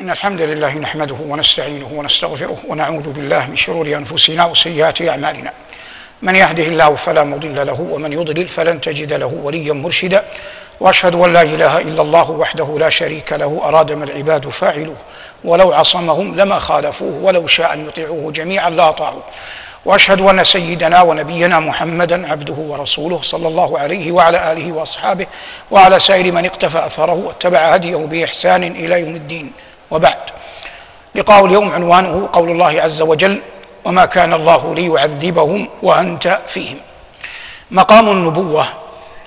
إن الحمد لله نحمده ونستعينه ونستغفره ونعوذ بالله من شرور أنفسنا وسيئات أعمالنا. من يهده الله فلا مضل له ومن يضلل فلن تجد له وليا مرشدا. وأشهد أن لا إله إلا الله وحده لا شريك له أراد ما العباد فاعلوه. ولو عصمهم لما خالفوه ولو شاء أن يطيعوه جميعا لاطاعوه وأشهد أن سيدنا ونبينا محمدا عبده ورسوله صلى الله عليه وعلى آله وأصحابه وعلى سائر من اقتفى أثره واتبع هديه بإحسان إلى يوم الدين. وبعد. لقاء اليوم عنوانه قول الله عز وجل وما كان الله ليعذبهم وأنت فيهم مقام النبوة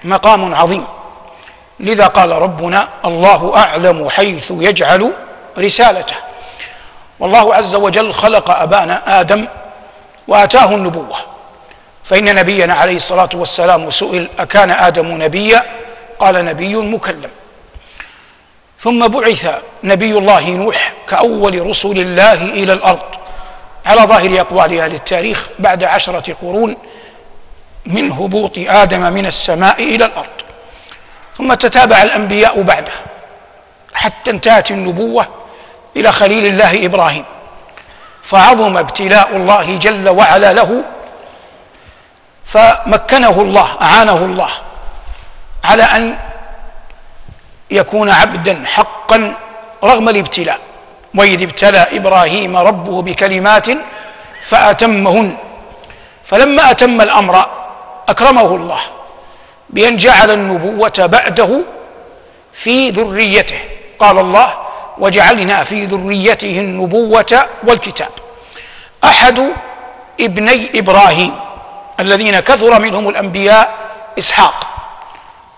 مقام عظيم. لذا قال ربنا الله أعلم حيث يجعل رسالته والله عز وجل خلق أبانا آدم وآتاه النبوة. فإن نبينا عليه الصلاة والسلام سئل أكان آدم نبيا؟ قال نبي مكلم ثم بعث نبي الله نوح كأول رسل الله إلى الأرض. على ظاهر أقوال أهل التاريخ بعد عشرة قرون من هبوط آدم من السماء إلى الأرض. ثم تتابع الأنبياء بعده حتى انتهت النبوة إلى خليل الله إبراهيم. فعظم ابتلاء الله جل وعلا له فمكنه الله أعانه الله على أن يكون عبدا حقا رغم الابتلاء. وإذ ابتلى إبراهيم ربه بكلمات فأتمهن. فلما أتم الأمر أكرمه الله بأن جعل النبوة بعده في ذريته. قال الله وجعلنا في ذريته النبوة والكتاب. أحد ابني إبراهيم الذين كثر منهم الأنبياء إسحاق.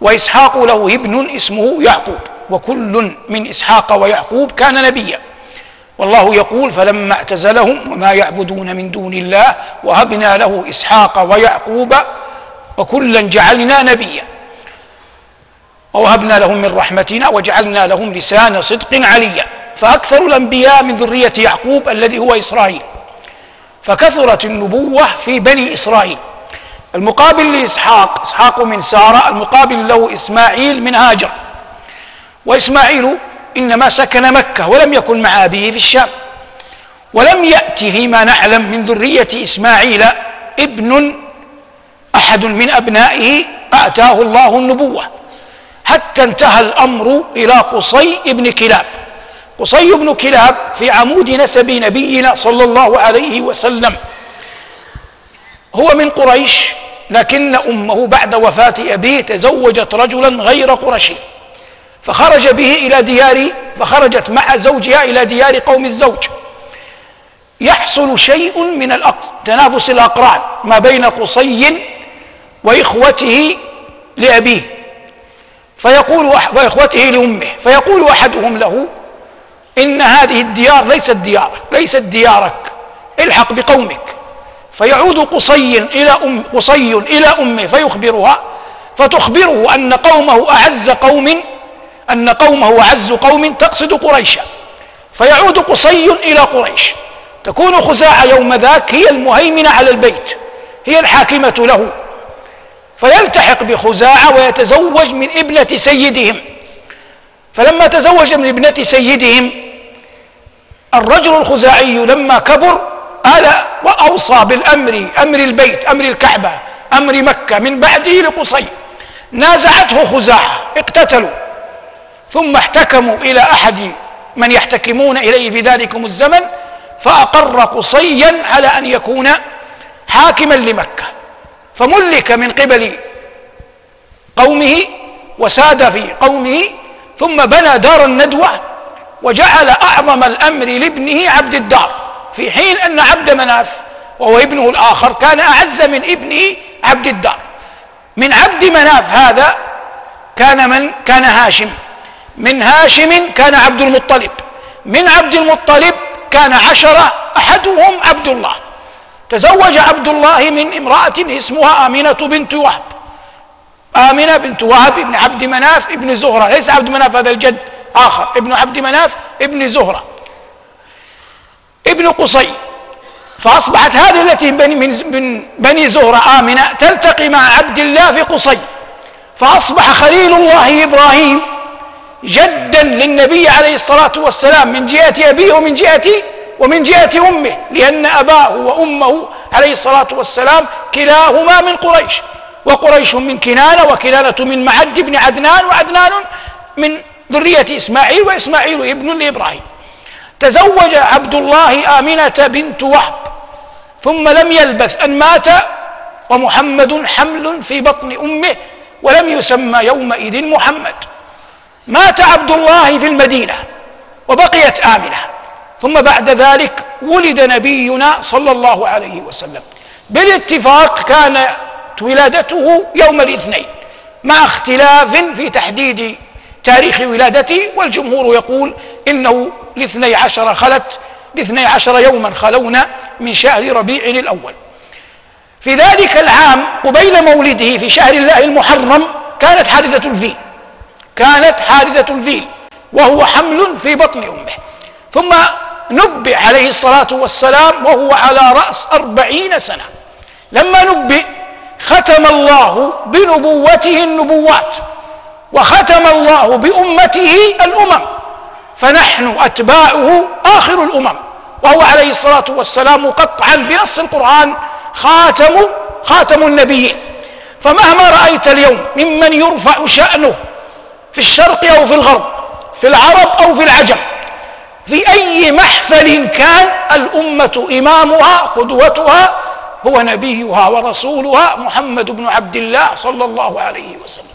وإسحاق له ابن اسمه يعقوب وكل من إسحاق ويعقوب كان نبيا. والله يقول فلما اعتزلهم وما يعبدون من دون الله وهبنا له إسحاق ويعقوب وكلا جعلنا نبيا. ووهبنا لهم من رحمتنا وجعلنا لهم لسان صدق عليا. فأكثر الأنبياء من ذرية يعقوب الذي هو إسرائيل. فكثرت النبوة في بني إسرائيل. المقابل لإسحاق إسحاق من سارة المقابل له إسماعيل من هاجر. وإسماعيل إنما سكن مكة ولم يكن مع أبيه في الشام. ولم ياتي فيما نعلم من ذرية إسماعيل ابن أحد من أبنائه آتاه الله النبوة. حتى انتهى الأمر إلى قصي بن كلاب. قصي بن كلاب في عمود نسب نبينا صلى الله عليه وسلم. هو من قريش لكن أمه بعد وفاة أبيه تزوجت رجلا غير قرشي فخرج به إلى ديار فخرجت مع زوجها إلى ديار قوم الزوج. يحصل شيء من تنافس الأقران ما بين قصي وإخوته لأبيه. فيقول وإخوته لأمه. فيقول أحدهم له إن هذه الديار ليست ديارك ليست ديارك الحق بقومك. فيعود قصي إلى ام قصي إلى أمه فيخبرها فتخبره أن قومه أعز قوم أن قومه أعز قوم تقصد قريشا. فيعود قصي إلى قريش. تكون خزاعة يوم ذاك هي المهيمنة على البيت هي الحاكمة له. فيلتحق بخزاعة ويتزوج من ابنة سيدهم. فلما تزوج من ابنة سيدهم الرجل الخزاعي لما كبر قال وأوصى بالأمر أمر البيت أمر الكعبة أمر مكة من بعده لقصي. نازعته خزاعة اقتتلوا. ثم احتكموا إلى أحد من يحتكمون إليه في ذلكم الزمن فأقر قصيا على أن يكون حاكما لمكة. فملك من قبل قومه وساد في قومه ثم بنى دار الندوة وجعل أعظم الأمر لابنه عبد الدار. في حين أن عبد مناف وهو ابنه الآخر كان أعز من ابنه عبد الدار. من عبد مناف هذا كان من كان هاشم. من هاشم كان عبد المطلب. من عبد المطلب كان عشرة أحدهم عبد الله. تزوج عبد الله من امرأة اسمها آمنة بنت وهب. آمنة بنت وهب ابن عبد مناف ابن زهرة. ليس عبد مناف هذا الجد آخر. ابن عبد مناف ابن زهرة. ابن قصي فأصبحت هذه التي من بني زهرة آمنة تلتقي مع عبد الله في قصي فأصبح خليل الله إبراهيم جدا للنبي عليه الصلاة والسلام من جهة أبيه ومن جهة ومن جهة أمه لأن أباه وأمه عليه الصلاة والسلام كلاهما من قريش وقريش من كنانة وكنانة من معد بن عدنان وعدنان من ذرية إسماعيل وإسماعيل ابن لإبراهيم. تزوج عبد الله آمنة بنت وهب ثم لم يلبث أن مات ومحمد حمل في بطن أمه ولم يسمى يومئذ محمد. مات عبد الله في المدينة وبقيت آمنة. ثم بعد ذلك ولد نبينا صلى الله عليه وسلم. بالاتفاق كانت ولادته يوم الاثنين مع اختلاف في تحديد تاريخ ولادته والجمهور يقول إنه لاثني عشر خلت لاثني عشر يوما خلونا من شهر ربيع الأول. في ذلك العام قبيل مولده في شهر الله المحرم كانت حادثة الفيل. كانت حادثة الفيل وهو حمل في بطن أمه. ثم نبئ عليه الصلاة والسلام وهو على رأس أربعين سنة. لما نبئ ختم الله بنبوته النبوات وختم الله بأمته الأمم. فنحن أتباعه آخر الأمم. وهو عليه الصلاة والسلام قطعا بنص القرآن خاتم خاتم النبيين. فمهما رأيت اليوم ممن يرفع شأنه في الشرق أو في الغرب في العرب أو في العجم في أي محفل كان الأمة إمامها قدوتها هو نبيها ورسولها محمد بن عبد الله صلى الله عليه وسلم.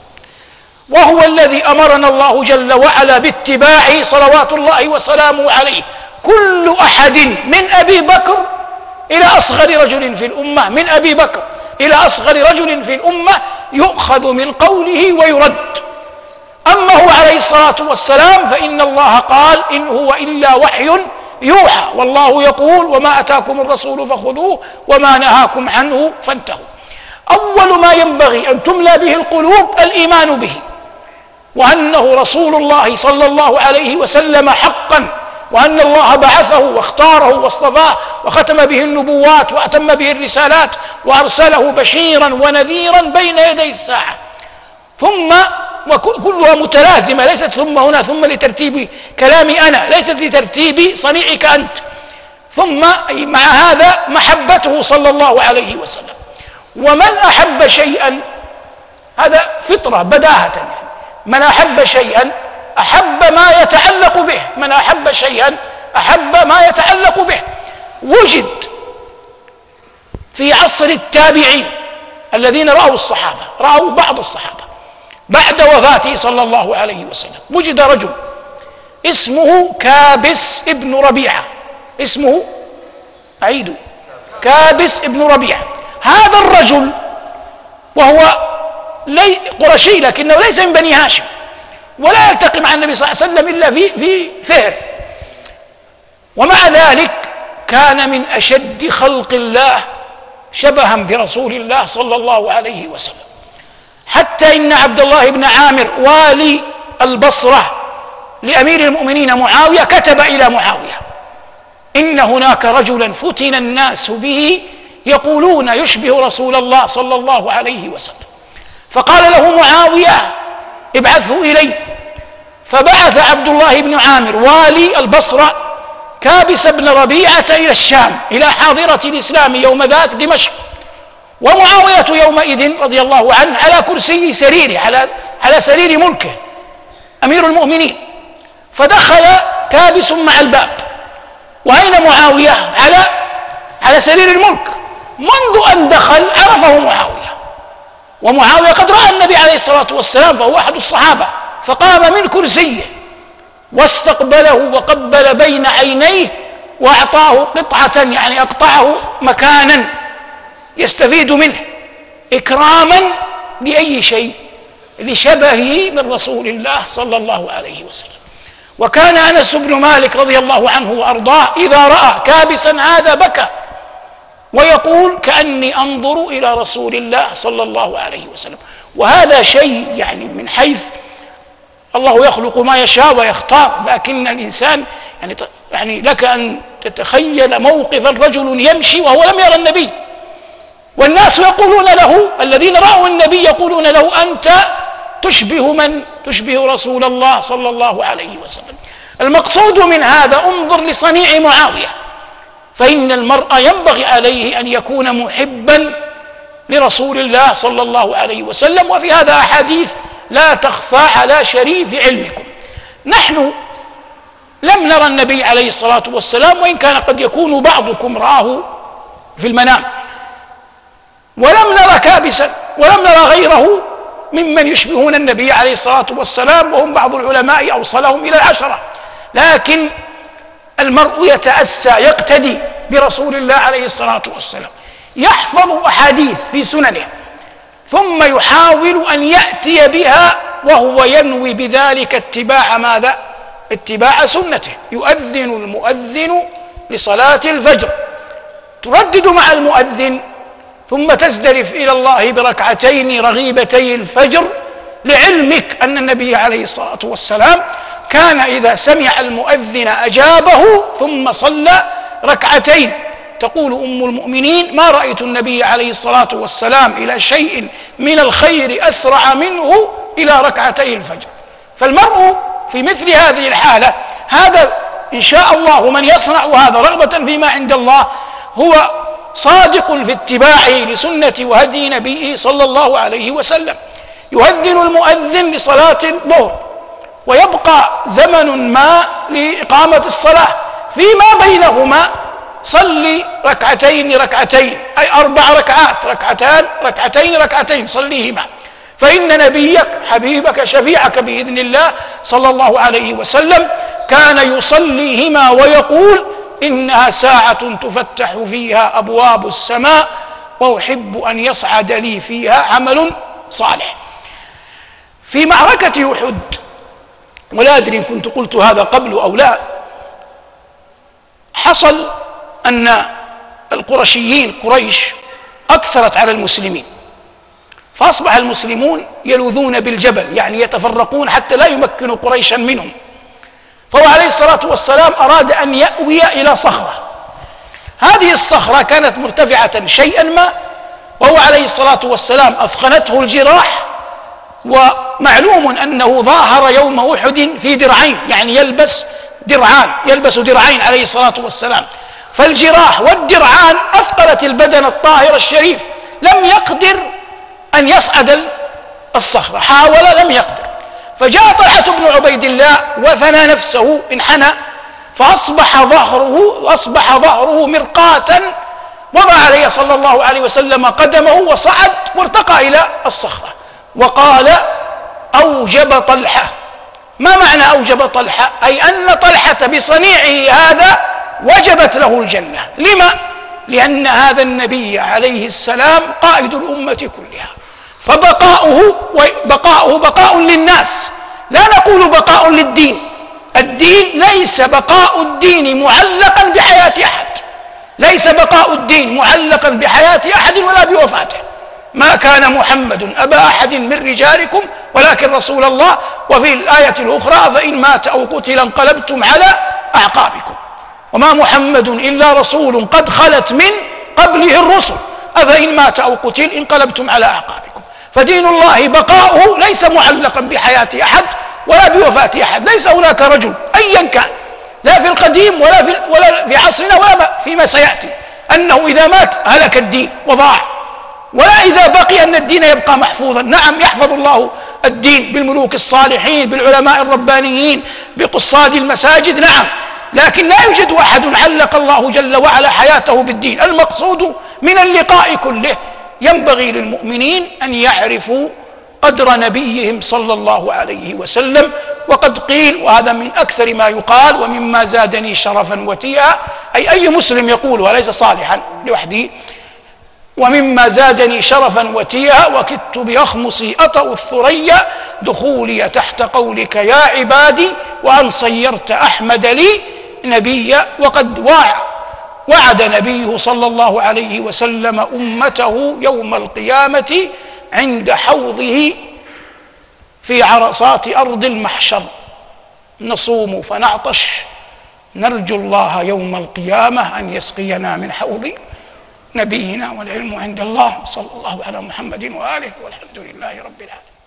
وهو الذي أمرنا الله جل وعلا باتباعه صلوات الله وسلامه عليه. كل أحد من أبي بكر إلى أصغر رجل في الأمة من أبي بكر إلى أصغر رجل في الأمة يؤخذ من قوله ويرد. أما هو عليه الصلاة والسلام فإن الله قال إن هو إلا وحي يوحى. والله يقول وما أتاكم الرسول فخذوه وما نهاكم عنه فانتهوا. أول ما ينبغي أن تملى به القلوب الإيمان به. وأنه رسول الله صلى الله عليه وسلم حقا وأن الله بعثه واختاره واصطفاه وختم به النبوات وأتم به الرسالات وأرسله بشيرا ونذيرا بين يدي الساعة. ثم وكلها متلازمة ليست ثم هنا ثم لترتيب كلامي أنا ليست لترتيب صنيعك أنت. ثم مع هذا محبته صلى الله عليه وسلم. ومن أحب شيئا هذا فطرة بداهة. يعني من أحب شيئا أحب ما يتعلق به. من أحب شيئا أحب ما يتعلق به. وجد في عصر التابعين الذين رأوا الصحابة رأوا بعض الصحابة بعد وفاته صلى الله عليه وسلم. وجد رجل اسمه كابس ابن ربيعة. اسمه أعيد. كابس ابن ربيعة. هذا الرجل وهو لي قرشي لكنه ليس من بني هاشم ولا يلتقي مع النبي صلى الله عليه وسلم إلا في في فهر. ومع ذلك كان من أشد خلق الله شبها برسول الله صلى الله عليه وسلم. حتى إن عبد الله بن عامر والي البصرة لأمير المؤمنين معاوية كتب إلى معاوية إن هناك رجلا فتن الناس به يقولون يشبه رسول الله صلى الله عليه وسلم. فقال له معاوية ابعثه إلي. فبعث عبد الله بن عامر والي البصرة كابس بن ربيعة إلى الشام إلى حاضرة الإسلام يوم ذاك دمشق. ومعاوية يومئذ رضي الله عنه على كرسي سريره على على سرير ملكه أمير المؤمنين. فدخل كابس مع الباب. وأين معاوية؟ على على سرير الملك. منذ أن دخل عرفه معاوية. ومعاوية قد رأى النبي عليه الصلاة والسلام فهو أحد الصحابة فقام من كرسيه واستقبله وقبل بين عينيه وأعطاه قطعة يعني أقطعه مكانا يستفيد منه إكراما لأي شيء لشبهه من رسول الله صلى الله عليه وسلم. وكان أنس بن مالك رضي الله عنه وأرضاه إذا رأى كابسا هذا بكى ويقول كأني أنظر إلى رسول الله صلى الله عليه وسلم. وهذا شيء يعني من حيث الله يخلق ما يشاء ويختار لكن الإنسان يعني يعني لك أن تتخيل موقفا رجل يمشي وهو لم يرى النبي. والناس يقولون له الذين رأوا النبي يقولون له أنت تشبه من؟ تشبه رسول الله صلى الله عليه وسلم. المقصود من هذا انظر لصنيع معاوية. فإن المرء ينبغي عليه أن يكون محبا لرسول الله صلى الله عليه وسلم وفي هذا أحاديث لا تخفى على شريف علمكم. نحن لم نرى النبي عليه الصلاة والسلام وإن كان قد يكون بعضكم رآه في المنام. ولم نرى كابسا ولم نرى غيره ممن يشبهون النبي عليه الصلاة والسلام وهم بعض العلماء أوصلهم إلى العشرة. لكن المرء يتأسى يقتدي برسول الله عليه الصلاة والسلام. يحفظ أحاديث في سننه ثم يحاول أن يأتي بها وهو ينوي بذلك اتباع ماذا؟ اتباع سنته. يؤذن المؤذن لصلاة الفجر. تردد مع المؤذن ثم تزدرف إلى الله بركعتين رغيبتي الفجر لعلمك أن النبي عليه الصلاة والسلام كان إذا سمع المؤذن أجابه ثم صلى ركعتين. تقول أم المؤمنين ما رأيت النبي عليه الصلاة والسلام إلى شيء من الخير أسرع منه إلى ركعتي الفجر. فالمرء في مثل هذه الحالة هذا إن شاء الله من يصنع هذا رغبة فيما عند الله هو صادق في اتباعه لسنة وهدي نبيه صلى الله عليه وسلم. يؤذن المؤذن لصلاة الظهر ويبقى زمن ما لإقامة الصلاة. فيما بينهما صلي ركعتين ركعتين أي أربع ركعات ركعتان ركعتين ركعتين صليهما. فإن نبيك حبيبك شفيعك بإذن الله صلى الله عليه وسلم كان يصليهما ويقول إنها ساعة تفتح فيها أبواب السماء وأحب أن يصعد لي فيها عمل صالح. في معركة أحد ولا أدري كنت قلت هذا قبل أو لا حصل أن القرشيين قريش أكثرت على المسلمين. فأصبح المسلمون يلوذون بالجبل يعني يتفرقون حتى لا يمكنوا قريشا منهم. فهو عليه الصلاة والسلام أراد أن يأوي إلى صخرة. هذه الصخرة كانت مرتفعة شيئا ما وهو عليه الصلاة والسلام أثخنته الجراح ومعلوم أنه ظاهر يوم أحد في درعين يعني يلبس درعان يلبس درعين عليه الصلاة والسلام. فالجراح والدرعان أثقلت البدن الطاهر الشريف. لم يقدر أن يصعد الصخرة حاول لم يقدر. فجاء طلحة بن عبيد الله وثنى نفسه انحنى فأصبح ظهره أصبح ظهره مرقاة. وضع عليه صلى الله عليه وسلم قدمه وصعد وارتقى إلى الصخرة. وقال أوجب طلحة. ما معنى أوجب طلحة؟ أي أن طلحة بصنيعه هذا وجبت له الجنة. لما؟ لأن هذا النبي عليه السلام قائد الأمة كلها. فبقاؤه بقاؤه بقاء للناس. لا نقول بقاء للدين. الدين ليس بقاء الدين معلقا بحياة أحد. ليس بقاء الدين معلقا بحياة أحد ولا بوفاته. ما كان محمد أبا أحد من رجالكم ولكن رسول الله وفي الآية الأخرى فإن مات أو قتل انقلبتم على أعقابكم. وما محمد إلا رسول قد خلت من قبله الرسل. أفإن مات أو قتل انقلبتم على أعقابكم. فدين الله بقاؤه ليس معلقا بحياة أحد ولا بوفاة أحد. ليس هناك رجل أيا كان لا في القديم ولا في, ولا في عصرنا ولا فيما سيأتي. أنه إذا مات هلك الدين وضاع. ولا إذا بقي أن الدين يبقى محفوظا. نعم يحفظ الله الدين بالملوك الصالحين بالعلماء الربانيين بقصاد المساجد نعم. لكن لا يوجد أحد علق الله جل وعلا حياته بالدين. المقصود من اللقاء كله ينبغي للمؤمنين أن يعرفوا قدر نبيهم صلى الله عليه وسلم. وقد قيل وهذا من أكثر ما يقال ومما زادني شرفا وتيئا أي أي مسلم يقول وليس صالحا لوحده ومما زادني شرفا وتيئا وكدت بأخمصي أطأ الثريا دخولي تحت قولك يا عبادي وأن صيرت أحمد لي نبيا وقد وعد نبيه صلى الله عليه وسلم أمته يوم القيامة عند حوضه في عرصات أرض المحشر. نصوم فنعطش. نرجو الله يوم القيامة أن يسقينا من حوض نبينا والعلم عند الله صلى الله على محمد وآله والحمد لله رب العالمين.